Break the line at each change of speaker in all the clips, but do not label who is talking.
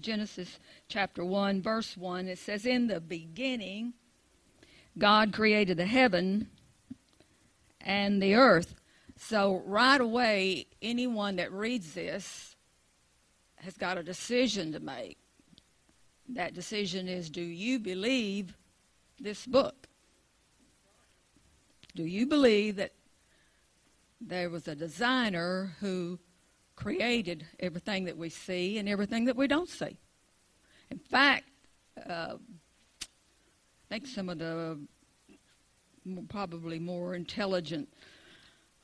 Genesis chapter 1, verse 1. It says, In the beginning, God created the heaven and the earth. So, right away, anyone that reads this has got a decision to make. That decision is do you believe this book? Do you believe that there was a designer who created everything that we see and everything that we don't see? In fact, uh, I think some of the probably more intelligent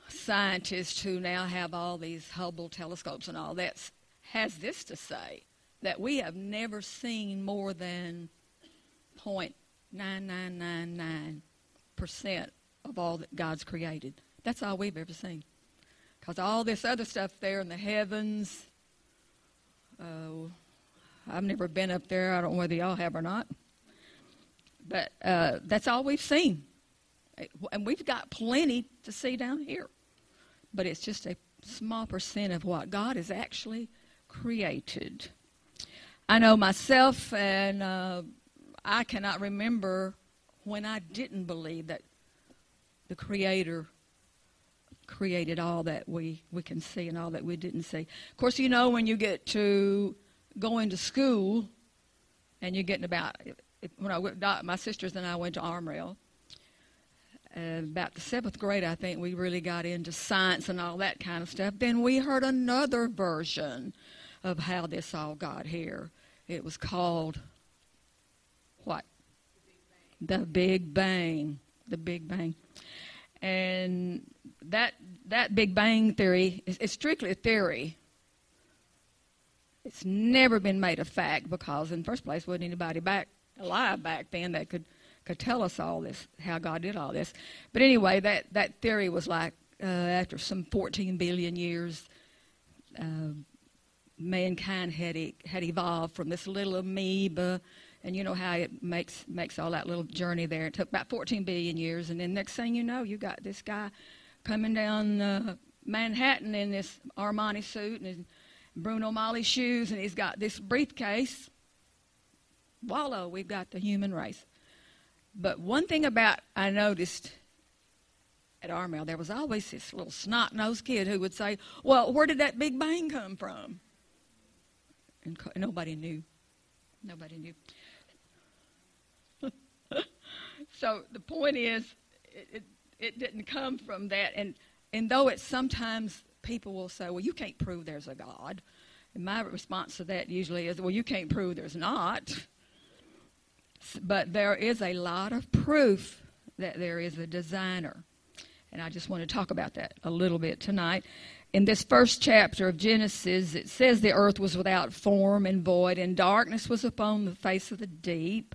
scientists who now have all these Hubble telescopes and all that has this to say that we have never seen more than 0.9999% of all that God's created. That's all we've ever seen. Because all this other stuff there in the heavens, uh, I've never been up there. I don't know whether y'all have or not. But uh, that's all we've seen. And we've got plenty to see down here but it's just a small percent of what God has actually created. I know myself, and uh, I cannot remember when I didn't believe that the Creator created all that we, we can see and all that we didn't see. Of course, you know, when you get to going to school and you're getting about, when I, my sisters and I went to Armorel, uh, about the seventh grade, I think we really got into science and all that kind of stuff. Then we heard another version of how this all got here. It was called what? The Big Bang. The Big Bang. And that that Big Bang theory is, is strictly a theory. It's never been made a fact because, in the first place, wasn't anybody back alive back then that could could tell us all this, how God did all this. But anyway, that, that theory was like uh, after some 14 billion years, uh, mankind had, e- had evolved from this little amoeba. And you know how it makes makes all that little journey there. It took about 14 billion years, and then next thing you know, you got this guy coming down uh, Manhattan in this Armani suit and Bruno Magli shoes, and he's got this briefcase. Wallow, we've got the human race. But one thing about I noticed at Armorel, there was always this little snot nosed kid who would say, Well, where did that big bang come from? And nobody knew. Nobody knew. So the point is, it, it, it, didn't come from that. And, and though it's sometimes people will say, Well, you can't prove there's a God. And my response to that usually is, Well, you can't prove there's not. But there is a lot of proof that there is a designer. And I just want to talk about that a little bit tonight. In this first chapter of Genesis, it says the earth was without form and void, and darkness was upon the face of the deep,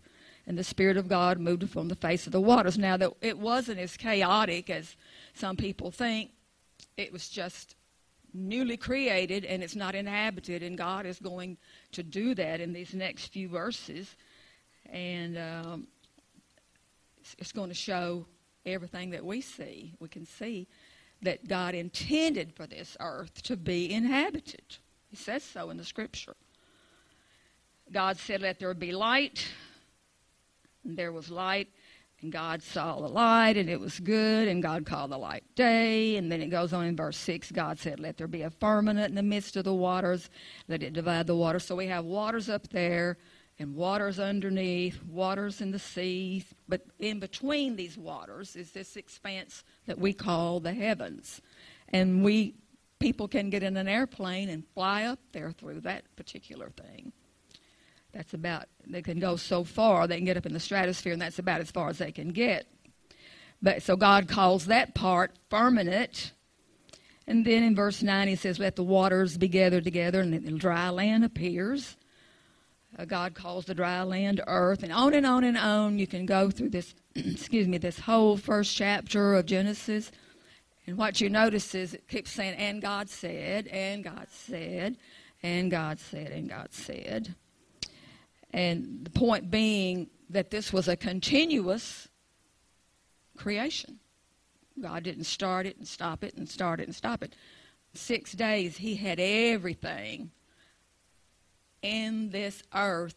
and the Spirit of God moved upon the face of the waters. Now, that it wasn't as chaotic as some people think. It was just newly created, and it's not inhabited, and God is going to do that in these next few verses and um, it's, it's going to show everything that we see. We can see that God intended for this earth to be inhabited. He says so in the scripture. God said, Let there be light. And there was light. And God saw the light, and it was good. And God called the light day. And then it goes on in verse 6 God said, Let there be a firmament in the midst of the waters. Let it divide the waters. So we have waters up there and waters underneath, waters in the seas. But in between these waters is this expanse that we call the heavens. And we people can get in an airplane and fly up there through that particular thing. That's about they can go so far, they can get up in the stratosphere, and that's about as far as they can get. But so God calls that part firmament. And then in verse 9 he says, Let the waters be gathered together, and the dry land appears. Uh, God calls the dry land earth, and on and on and on. You can go through this, excuse me, this whole first chapter of Genesis. And what you notice is it keeps saying, and God said, and God said, and God said, and God said. And the point being that this was a continuous creation. God didn't start it and stop it and start it and stop it. Six days, He had everything in this earth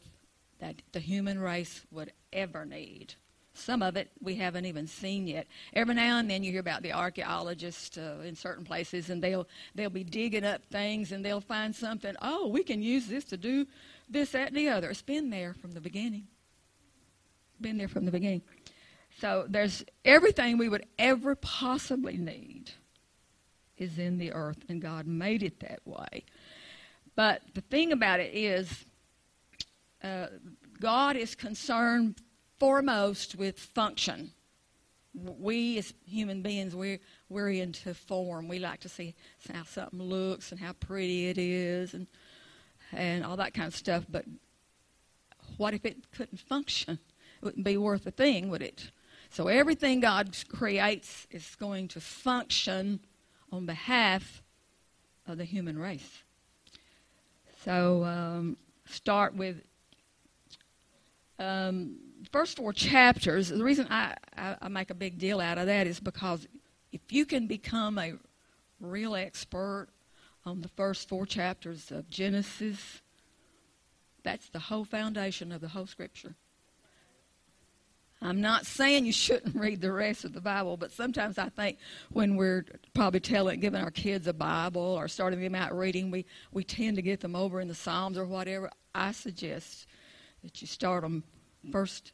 that the human race would ever need. Some of it we haven't even seen yet. Every now and then you hear about the archaeologists uh, in certain places, and they'll they'll be digging up things, and they'll find something. Oh, we can use this to do this, that, and the other. It's been there from the beginning. Been there from the beginning. So there's everything we would ever possibly need is in the earth, and God made it that way. But the thing about it is, uh, God is concerned foremost with function. We as human beings, we're, we're into form. We like to see how something looks and how pretty it is and, and all that kind of stuff. But what if it couldn't function? It wouldn't be worth a thing, would it? So everything God creates is going to function on behalf of the human race. So um, start with um, first four chapters. The reason I, I, I make a big deal out of that is because if you can become a real expert on the first four chapters of Genesis, that's the whole foundation of the whole Scripture. I'm not saying you shouldn't read the rest of the Bible, but sometimes I think when we're probably telling, giving our kids a Bible or starting them out reading, we, we tend to get them over in the Psalms or whatever. I suggest that you start them first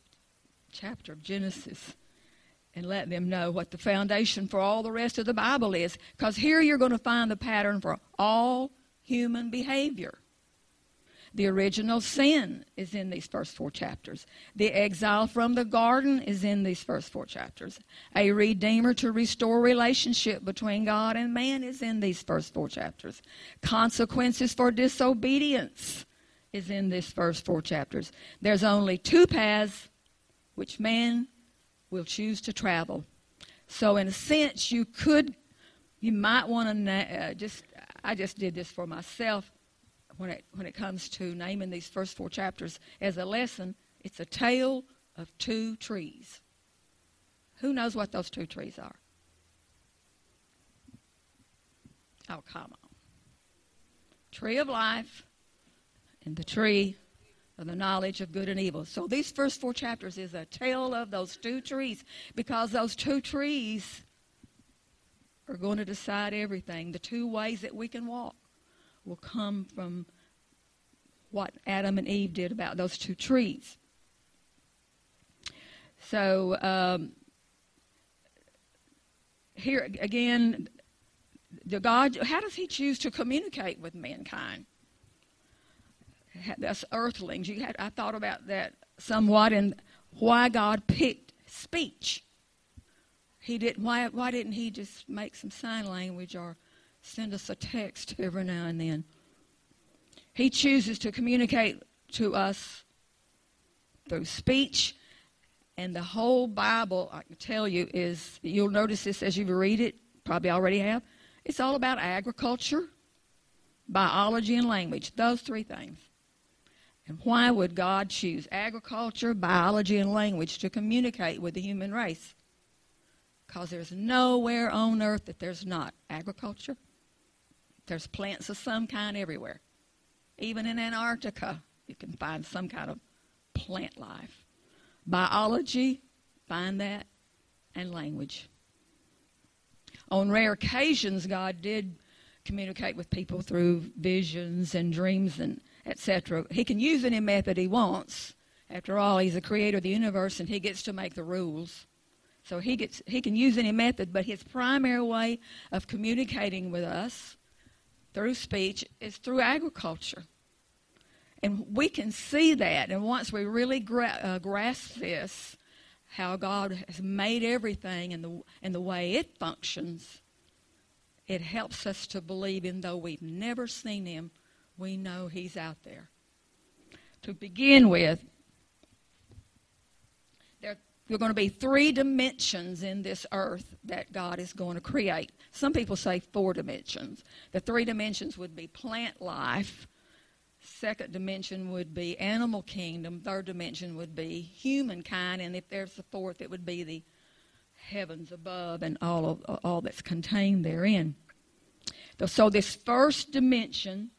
chapter of Genesis and let them know what the foundation for all the rest of the Bible is. Because here you're going to find the pattern for all human behavior. The original sin is in these first four chapters. The exile from the garden is in these first four chapters. A redeemer to restore relationship between God and man is in these first four chapters. Consequences for disobedience is in these first four chapters. There's only two paths which man will choose to travel. So, in a sense, you could, you might want to uh, just, I just did this for myself when it, when it comes to naming these first four chapters as a lesson, it's a tale of two trees. Who knows what those two trees are? Oh, come on. Tree of life and the tree of the knowledge of good and evil. So these first four chapters is a tale of those two trees because those two trees are going to decide everything. The two ways that we can walk will come from what Adam and Eve did about those two trees. So um, here again, the God, how does He choose to communicate with mankind? That's earthlings. You had, I thought about that somewhat and why God picked speech. He didn't. Why? Why didn't He just make some sign language or send us a text every now and then. He chooses to communicate to us through speech, and the whole Bible, I can tell you, is you'll notice this as you read it, probably already have. It's all about agriculture, biology, and language. Those three things. And why would God choose agriculture, biology, and language to communicate with the human race? Because there's nowhere on earth that there's not agriculture, there's plants of some kind everywhere. Even in Antarctica, you can find some kind of plant life. Biology, find that, and language. On rare occasions, God did communicate with people through visions and dreams and etc. He can use any method he wants. After all, he's the creator of the universe and he gets to make the rules. So he gets he can use any method, but his primary way of communicating with us through speech is through agriculture. And we can see that. And once we really gra- uh, grasp this, how God has made everything and the, and the way it functions, it helps us to believe, even though we've never seen Him, we know He's out there. To begin with, there are going to be three dimensions in this earth that God is going to create. Some people say four dimensions. The three dimensions would be plant life, second dimension would be animal kingdom, third dimension would be humankind, and if there's a fourth, it would be the heavens above and all of, all that's contained therein. So this first dimension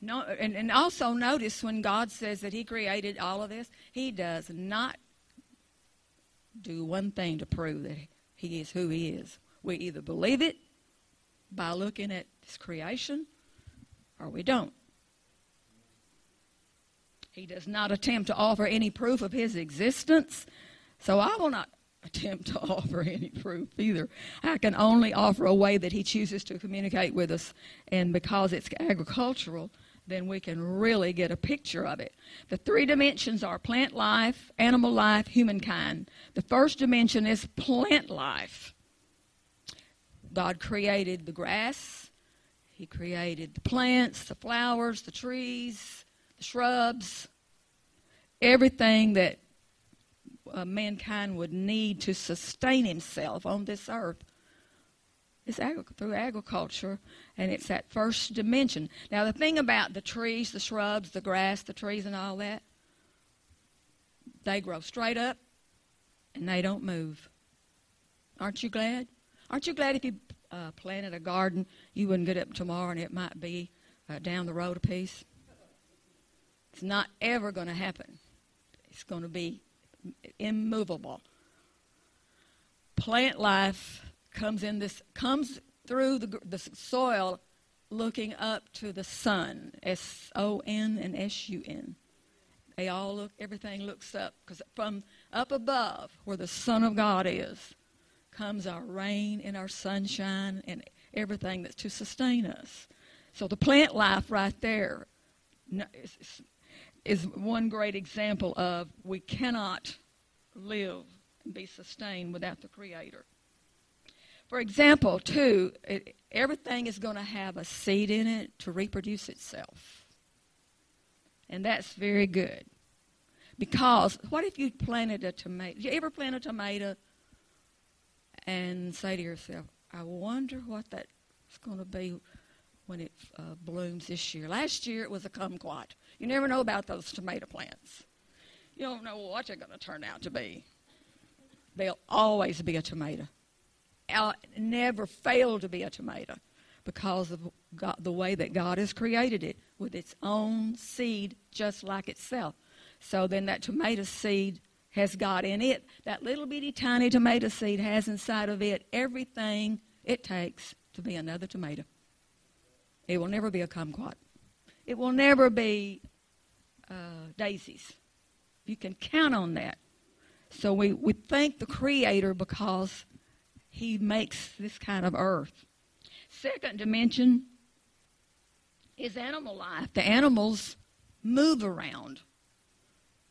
No, and, and also notice when God says that He created all of this, He does not do one thing to prove that He is who He is. We either believe it by looking at His creation or we don't. He does not attempt to offer any proof of His existence, so I will not attempt to offer any proof either. I can only offer a way that He chooses to communicate with us, and because it's agricultural, then we can really get a picture of it. The three dimensions are plant life, animal life, humankind. The first dimension is plant life. God created the grass, He created the plants, the flowers, the trees, the shrubs, everything that uh, mankind would need to sustain himself on this earth it's through agriculture, and it's that first dimension. Now, the thing about the trees, the shrubs, the grass, the trees, and all that, they grow straight up and they don't move. Aren't you glad? Aren't you glad if you uh, planted a garden, you wouldn't get up tomorrow and it might be uh, down the road a piece? It's not ever going to happen. It's going to be immovable. Plant life comes in this comes through the, the soil looking up to the sun s o n and s u n. They all look everything looks up because from up above where the son of god is comes our rain and our sunshine and everything that's to sustain us. So the plant life right there is one great example of we cannot live and be sustained without the creator for example, too, it, everything is going to have a seed in it to reproduce itself. And that's very good. Because what if you planted a tomato? You ever plant a tomato and say to yourself, I wonder what that's going to be when it uh, blooms this year? Last year it was a kumquat. You never know about those tomato plants. You don't know what they're going to turn out to be. They'll always be a tomato never fail to be a tomato because of God, the way that God has created it with its own seed just like itself. So then that tomato seed has God in it. That little bitty tiny tomato seed has inside of it everything it takes to be another tomato. It will never be a kumquat. It will never be uh, daisies. You can count on that. So we, we thank the Creator because he makes this kind of earth. Second dimension is animal life. The animals move around.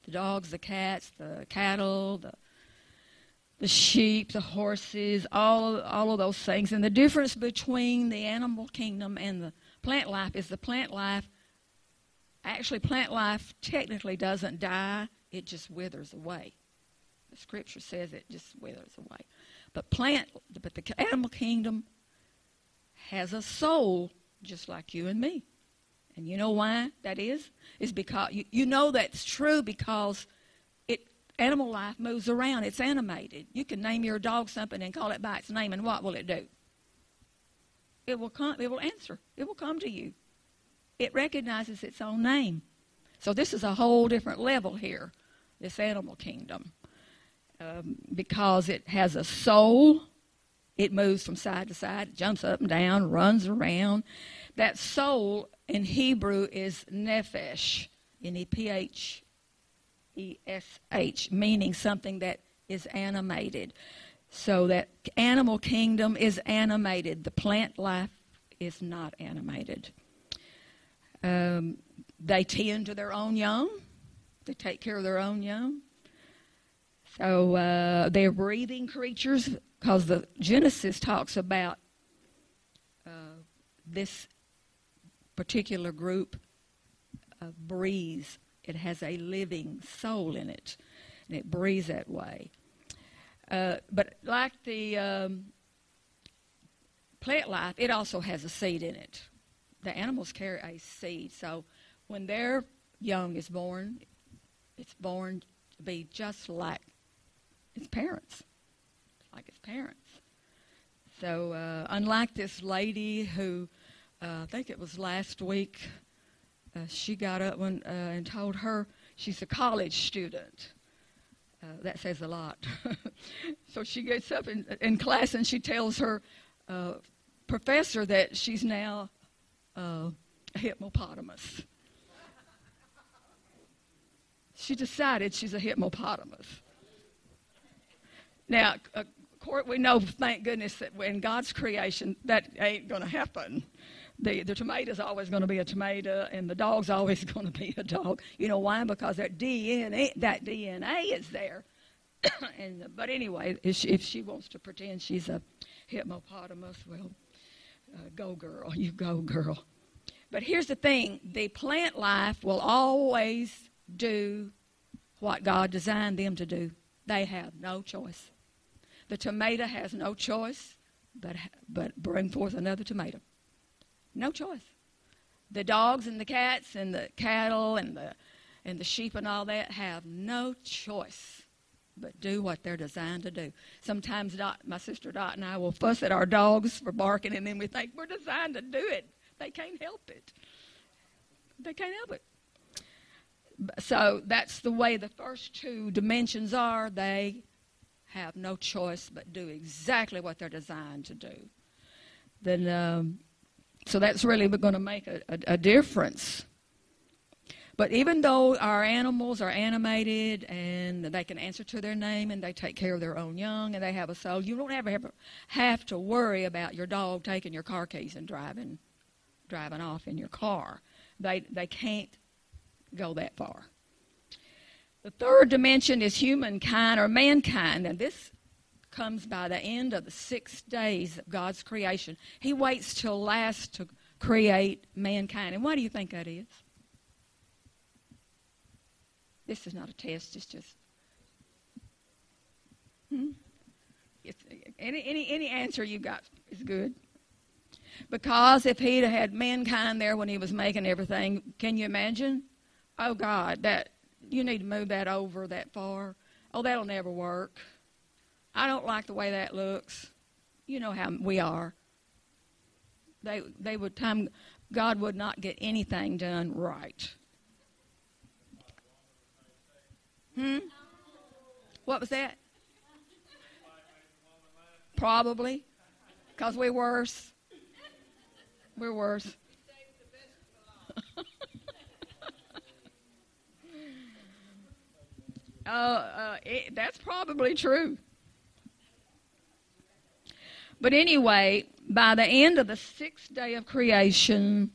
The dogs, the cats, the cattle, the the sheep, the horses, all all of those things. And the difference between the animal kingdom and the plant life is the plant life actually plant life technically doesn't die, it just withers away. The scripture says it just withers away. But plant, but the animal kingdom has a soul just like you and me. And you know why that is? Is because you, you know that's true because it animal life moves around. It's animated. You can name your dog something and call it by its name, and what will it do? It will come. It will answer. It will come to you. It recognizes its own name. So this is a whole different level here. This animal kingdom um, because it has a soul. It moves from side to side, jumps up and down, runs around. That soul in Hebrew is nephesh, N E P H E S H, meaning something that is animated. So that animal kingdom is animated. The plant life is not animated. Um, they tend to their own young. They take care of their own young. So uh, they're breathing creatures because the Genesis talks about uh, this particular group of breathes. It has a living soul in it, and it breathes that way. Uh, but like the um, plant life, it also has a seed in it. The animals carry a seed, so when their young is born, it's born to be just like its parents, like its parents. So, uh, unlike this lady who, uh, I think it was last week, uh, she got up when, uh, and told her she's a college student. Uh, that says a lot. so she gets up in, in, class and she tells her uh, professor that she's now a hippopotamus. She decided she's a hippopotamus. Now, of course, we know, thank goodness, that in God's creation, that ain't going to happen the, the tomato's always going to be a tomato and the dog's always going to be a dog. You know why? Because that DNA, that DNA is there. and But anyway, if she, if she, wants to pretend she's a hippopotamus, well, uh, go girl, you go girl. But here's the thing the plant life will always do what God designed them to do. They have no choice. The tomato has no choice but, but bring forth another tomato. No choice. The dogs and the cats and the cattle and the and the sheep and all that have no choice but do what they're designed to do. Sometimes Dot, my sister Dot and I will fuss at our dogs for barking, and then we think we're designed to do it. They can't help it. They can't help it. So that's the way the first two dimensions are. They have no choice but do exactly what they're designed to do. Then um, so that's really going to make a, a, a difference. But even though our animals are animated and they can answer to their name and they take care of their own young and they have a soul, you don't ever have, have to worry about your dog taking your car keys and driving driving off in your car. They they can't go that far. The third dimension is humankind or mankind, and this comes by the end of the six days of God's creation. He waits till last to create mankind. And why do you think that is? This is not a test, it's just. Hmm? It's, any, any, any answer you got is good. Because if he'd had mankind there when he was making everything, can you imagine? Oh God, that you need to move that over that far. Oh, that'll never work. I don't like the way that looks. You know how we are. They they would time God would not get anything done right. Hmm? What was that? Probably. Because we're worse. We're worse. uh, uh, it, that's probably true. But anyway, by the end of the sixth day of creation,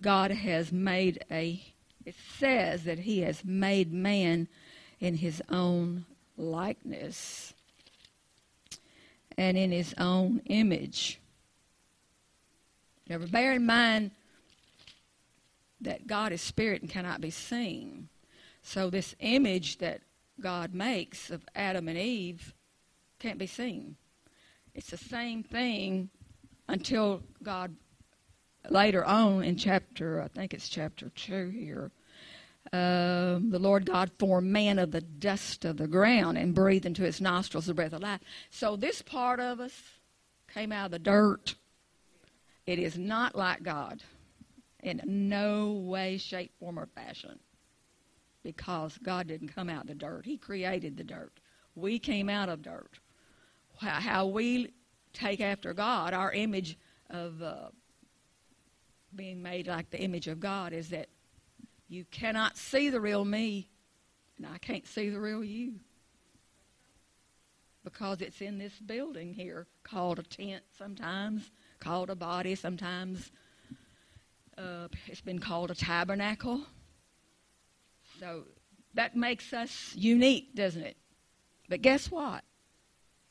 God has made a, it says that He has made man in His own likeness and in His own image. Now, bear in mind that God is spirit and cannot be seen. So, this image that God makes of Adam and Eve can't be seen. It's the same thing until God later on in chapter, I think it's chapter 2 here, um, the Lord God formed man of the dust of the ground and breathed into his nostrils the breath of life. So this part of us came out of the dirt. It is not like God in no way, shape, form, or fashion because God didn't come out of the dirt. He created the dirt. We came out of dirt how we take after God, our image of uh, being made like the image of God, is that you cannot see the real me, and I can't see the real you. Because it's in this building here, called a tent sometimes, called a body sometimes. Uh, it's been called a tabernacle. So that makes us unique, doesn't it? But guess what?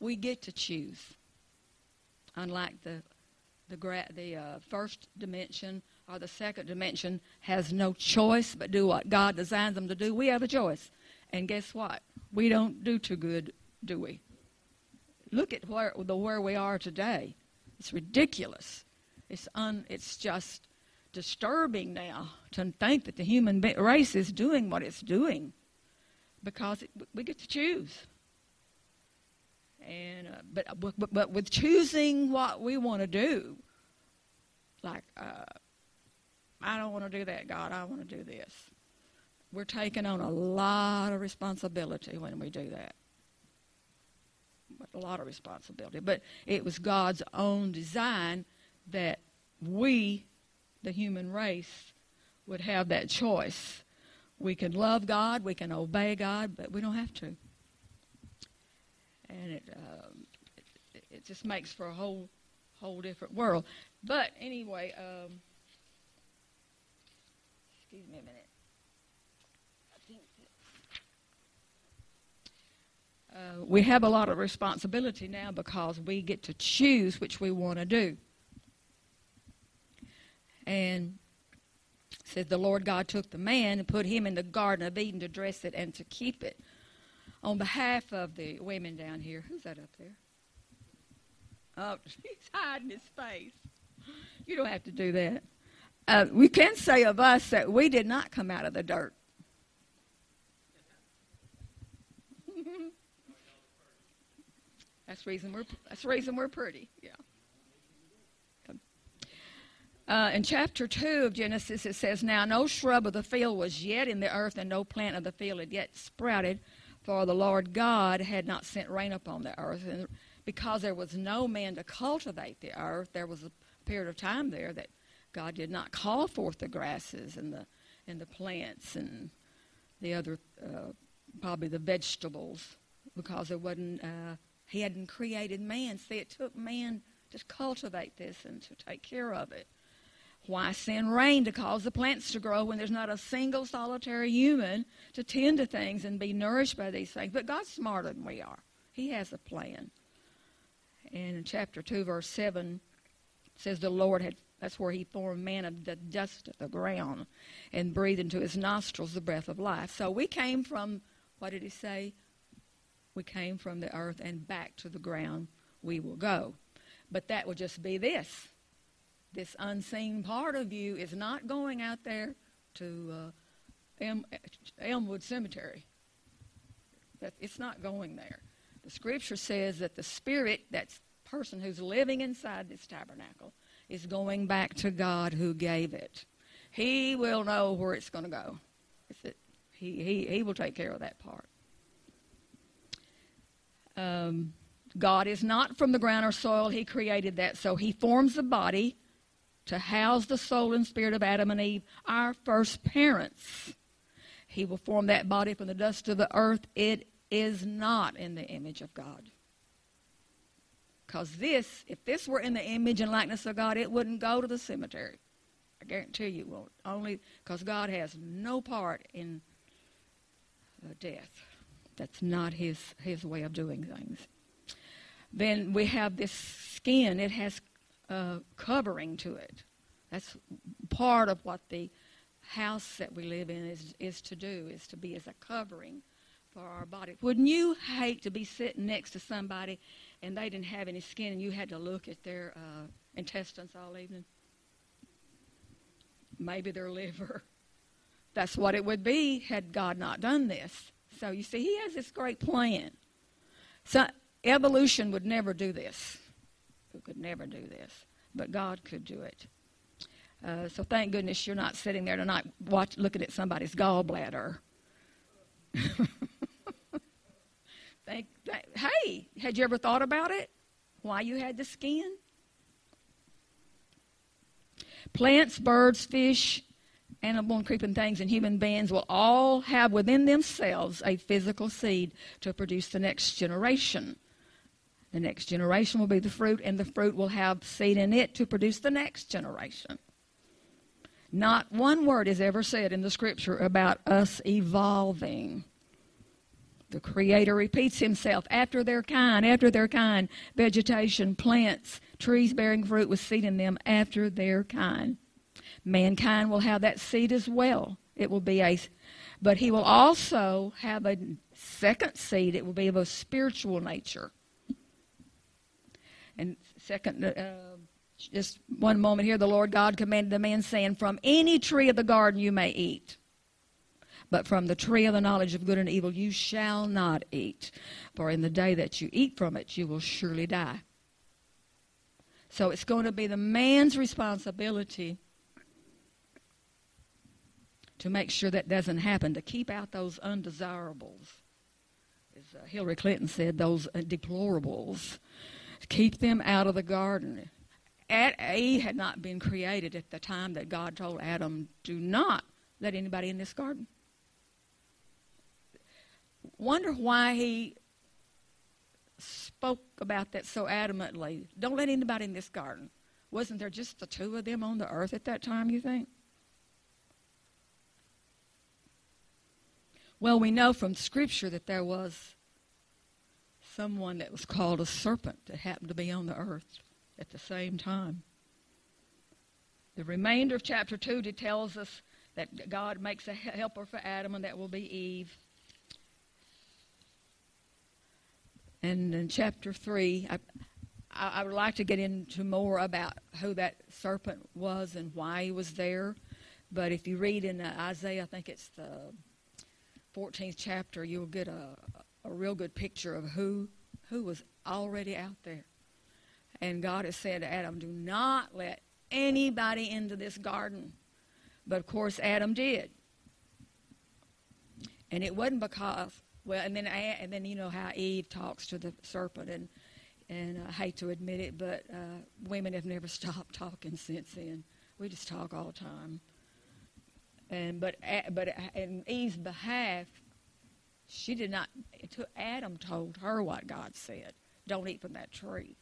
we get to choose. Unlike the the, gra- the uh, first dimension or the second dimension has no choice but do what God designs them to do. We have a choice, and guess what? We don't do too good, do we? Look at where the where we are today. It's ridiculous. It's un. It's just disturbing now to think that the human race is doing what it's doing because it, we get to choose. And uh, but, but but with choosing what we want to do, like uh, I don't want to do that, God. I want to do this. We're taking on a lot of responsibility when we do that. A lot of responsibility. But it was God's own design that we, the human race, would have that choice. We can love God, we can obey God, but we don't have to. And it, uh, it, it just makes for a whole whole different world. But anyway, um, excuse me a minute. Uh, we have a lot of responsibility now because we get to choose which we want to do. And says the Lord God took the man and put him in the Garden of Eden to dress it and to keep it. On behalf of the women down here, who's that up there? Oh, he's hiding his face. You don't have to do that. Uh, we can say of us that we did not come out of the dirt. that's reason we're that's reason we're pretty. Yeah. Uh, in chapter 2 of Genesis, it says, Now no shrub of the field was yet in the earth, and no plant of the field had yet sprouted, for the Lord God had not sent rain upon the earth. And because there was no man to cultivate the earth, there was a period of time there that God did not call forth the grasses and the and the plants and the other uh, probably the vegetables because there wasn't uh, he hadn't created man. See, it took man to cultivate this and to take care of it. Why send rain to cause the plants to grow when there's not a single solitary human to tend to things and be nourished by these things? But God's smarter than we are. He has a plan. And in chapter 2, verse 7, says the Lord had, that's where he formed man of the dust of the ground and breathed into his nostrils the breath of life. So we came from, what did he say? We came from the earth and back to the ground we will go. But that would just be this. This unseen part of you is not going out there to uh, Elm, Elmwood Cemetery. It's not going there. The scripture says that the spirit, that person who's living inside this tabernacle, is going back to God who gave it. He will know where it's going to go. It, he, he, he will take care of that part. Um, God is not from the ground or soil. He created that. So he forms the body to house the soul and spirit of Adam and Eve, our first parents. He will form that body from the dust of the earth. It is not in the image of God. Because this, if this were in the image and likeness of God, it wouldn't go to the cemetery. I guarantee you it won't. Only because God has no part in death. That's not his, his way of doing things. Then we have this skin. It has uh, covering to it. That's part of what the house that we live in is, is to do, is to be as a covering for our body. Wouldn't you hate to be sitting next to somebody and they didn't have any skin and you had to look at their uh, intestines all evening? Maybe their liver. That's what it would be had God not done this. So you see, He has this great plan. So evolution would never do this. It could never do this, but God could do it. Uh, so thank goodness you're not sitting there tonight watch, looking at somebody's gallbladder. Think, hey, had you ever thought about it? Why you had the skin? Plants, birds, fish, animal and creeping things, and human beings will all have within themselves a physical seed to produce the next generation. The next generation will be the fruit, and the fruit will have seed in it to produce the next generation. Not one word is ever said in the scripture about us evolving. The Creator repeats Himself after their kind, after their kind, vegetation, plants, trees bearing fruit with seed in them after their kind. Mankind will have that seed as well. It will be a, but He will also have a second seed. It will be of a spiritual nature. And second, uh, just one moment here, the Lord God commanded the man, saying, From any tree of the garden you may eat. But from the tree of the knowledge of good and evil you shall not eat, for in the day that you eat from it you will surely die. So it's going to be the man's responsibility to make sure that doesn't happen, to keep out those undesirables. As uh, Hillary Clinton said, those uh, deplorables. Keep them out of the garden. Eve had not been created at the time that God told Adam, do not let anybody in this garden. Wonder why he spoke about that so adamantly. Don't let anybody in this garden. Wasn't there just the two of them on the earth at that time, you think? Well, we know from Scripture that there was someone that was called a serpent that happened to be on the earth at the same time. The remainder of chapter 2 tells us that God makes a helper for Adam, and that will be Eve. And in chapter 3, I, I, would like to get into more about who that serpent was and why he was there. But if you read in Isaiah, I think it's the 14th chapter, you'll get a, a real good picture of who, who was already out there. And God has said to Adam, Do not let anybody into this garden. But of course, Adam did. And it wasn't because well, and then and then you know how Eve talks to the serpent, and and I hate to admit it, but uh, women have never stopped talking since then. We just talk all the time. And but but in Eve's behalf, she did not. Adam told her what God said: "Don't eat from that tree."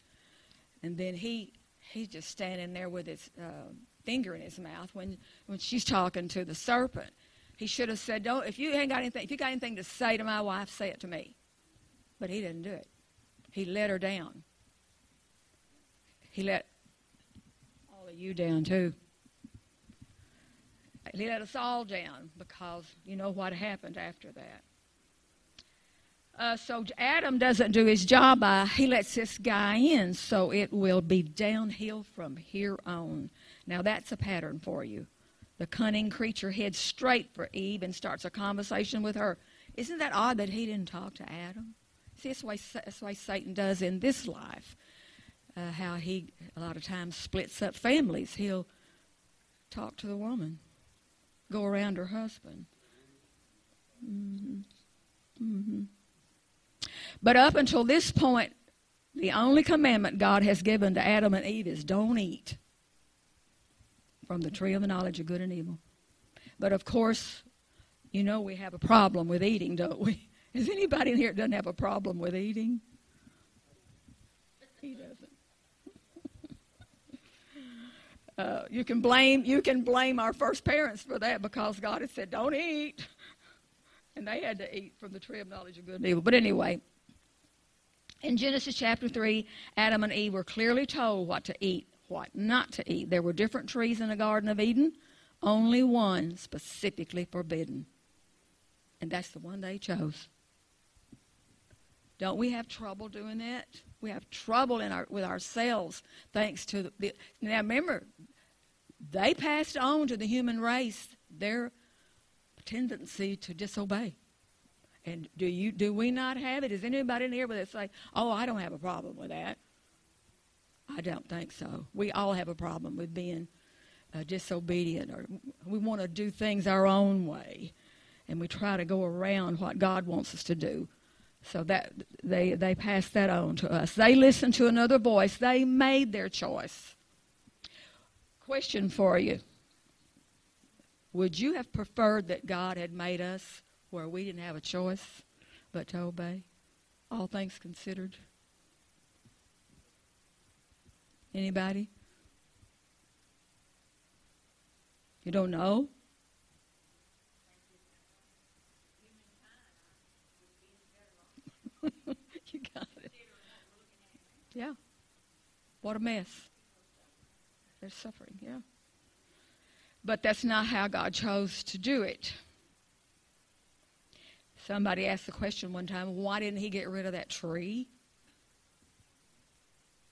And then he he's just standing there with his uh, finger in his mouth when when she's talking to the serpent. He should have said, "Don't. If you ain't got anything, if you got anything to say to my wife, say it to me." But he didn't do it. He let her down. He let all of you down too. He let us all down because you know what happened after that. Uh, so Adam doesn't do his job. By, he lets this guy in, so it will be downhill from here on. Now that's a pattern for you. The cunning creature heads straight for Eve and starts a conversation with her. Isn't that odd that he didn't talk to Adam? See, that's why, that's why Satan does in this life. Uh, how he, a lot of times, splits up families. He'll talk to the woman, go around her husband. Mm-hmm. Mm-hmm. But up until this point, the only commandment God has given to Adam and Eve is don't eat from the tree of the knowledge of good and evil. But of course, you know we have a problem with eating, don't we? Is anybody in here that doesn't have a problem with eating? He doesn't. Uh, you can blame you can blame our first parents for that because God had said don't eat, and they had to eat from the tree of knowledge of good and evil. But anyway, in Genesis chapter three, Adam and Eve were clearly told what to eat what not to eat. There were different trees in the Garden of Eden, only one specifically forbidden. And that's the one they chose. Don't we have trouble doing that? We have trouble in our, with ourselves thanks to the, the. Now remember, they passed on to the human race their tendency to disobey. And do you do we not have it? Is anybody in here that say, "Oh, I don't have a problem with that"? I don't think so. We all have a problem with being uh, disobedient, or we want to do things our own way, and we try to go around what God wants us to do. So that they they pass that on to us. They listened to another voice. They made their choice. Question for you: Would you have preferred that God had made us where we didn't have a choice but to obey? All things considered. Anybody? You don't know? you got it. Yeah. What a mess. There's suffering, yeah. But that's not how God chose to do it. Somebody asked the question one time why didn't he get rid of that tree?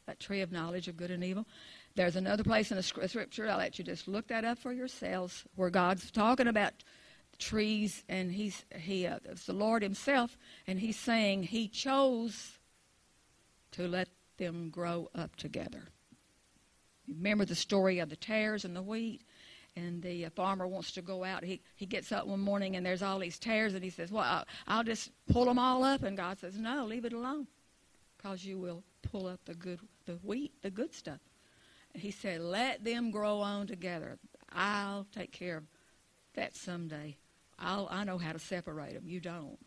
that tree of knowledge of good and evil. There's another place in the scripture, I'll let you just look that up for yourselves, where God's talking about trees, and he's he uh, it's the Lord Himself, and He's saying He chose to let them grow up together. Remember the story of the tares and the wheat, and the uh, farmer wants to go out. He he gets up one morning and there's all these tares, and he says, "Well, I'll, I'll just pull them all up." And God says, "No, leave it alone, because you will pull up the good the wheat, the good stuff." And he said, "Let them grow on together. I'll take care of that someday. I'll I know how to separate them. You don't."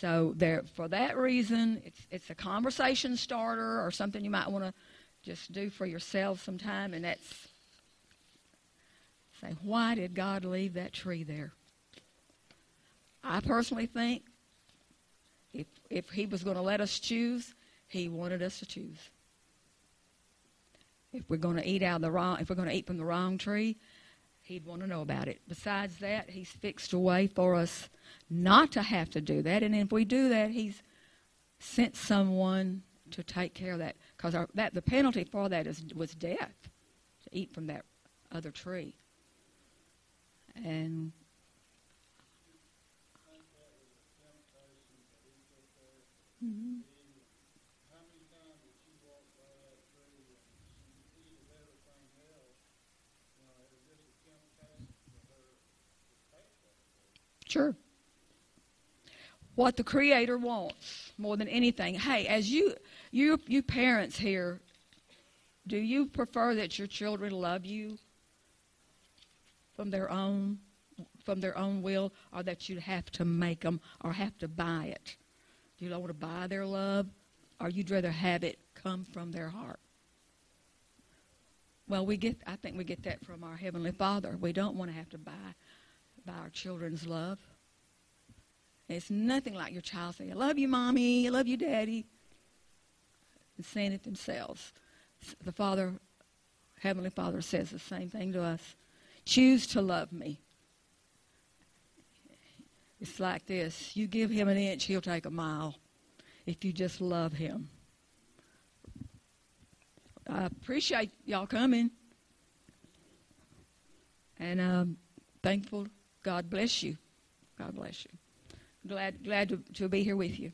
So there, for that reason, it's it's a conversation starter or something you might want to just do for yourself sometime, and that's say, why did God leave that tree there? I personally think if if He was going to let us choose, He wanted us to choose. If we're going to eat out of the wrong, if we're going to eat from the wrong tree, He'd want to know about it. Besides that, He's fixed a way for us not to have to do that. And if we do that, He's sent someone to take care of that. Because that the penalty for that is was death to eat from that other tree. And mm-hmm. Sure. What the Creator wants more than anything. Hey, as you, you, you parents here, do you prefer that your children love you from their own, from their own will, or that you have to make them or have to buy it? Do you want to buy their love, or you'd rather have it come from their heart? Well, we get. I think we get that from our heavenly Father. We don't want to have to buy by our children's love. It's nothing like your child saying, I love you, mommy, I love you, daddy, and saying it themselves. The Father, Heavenly Father, says the same thing to us. Choose to love me. It's like this you give him an inch, he'll take a mile if you just love him. I appreciate y'all coming. And um, thankful God bless you. God bless you. Glad, glad to, to be here with you.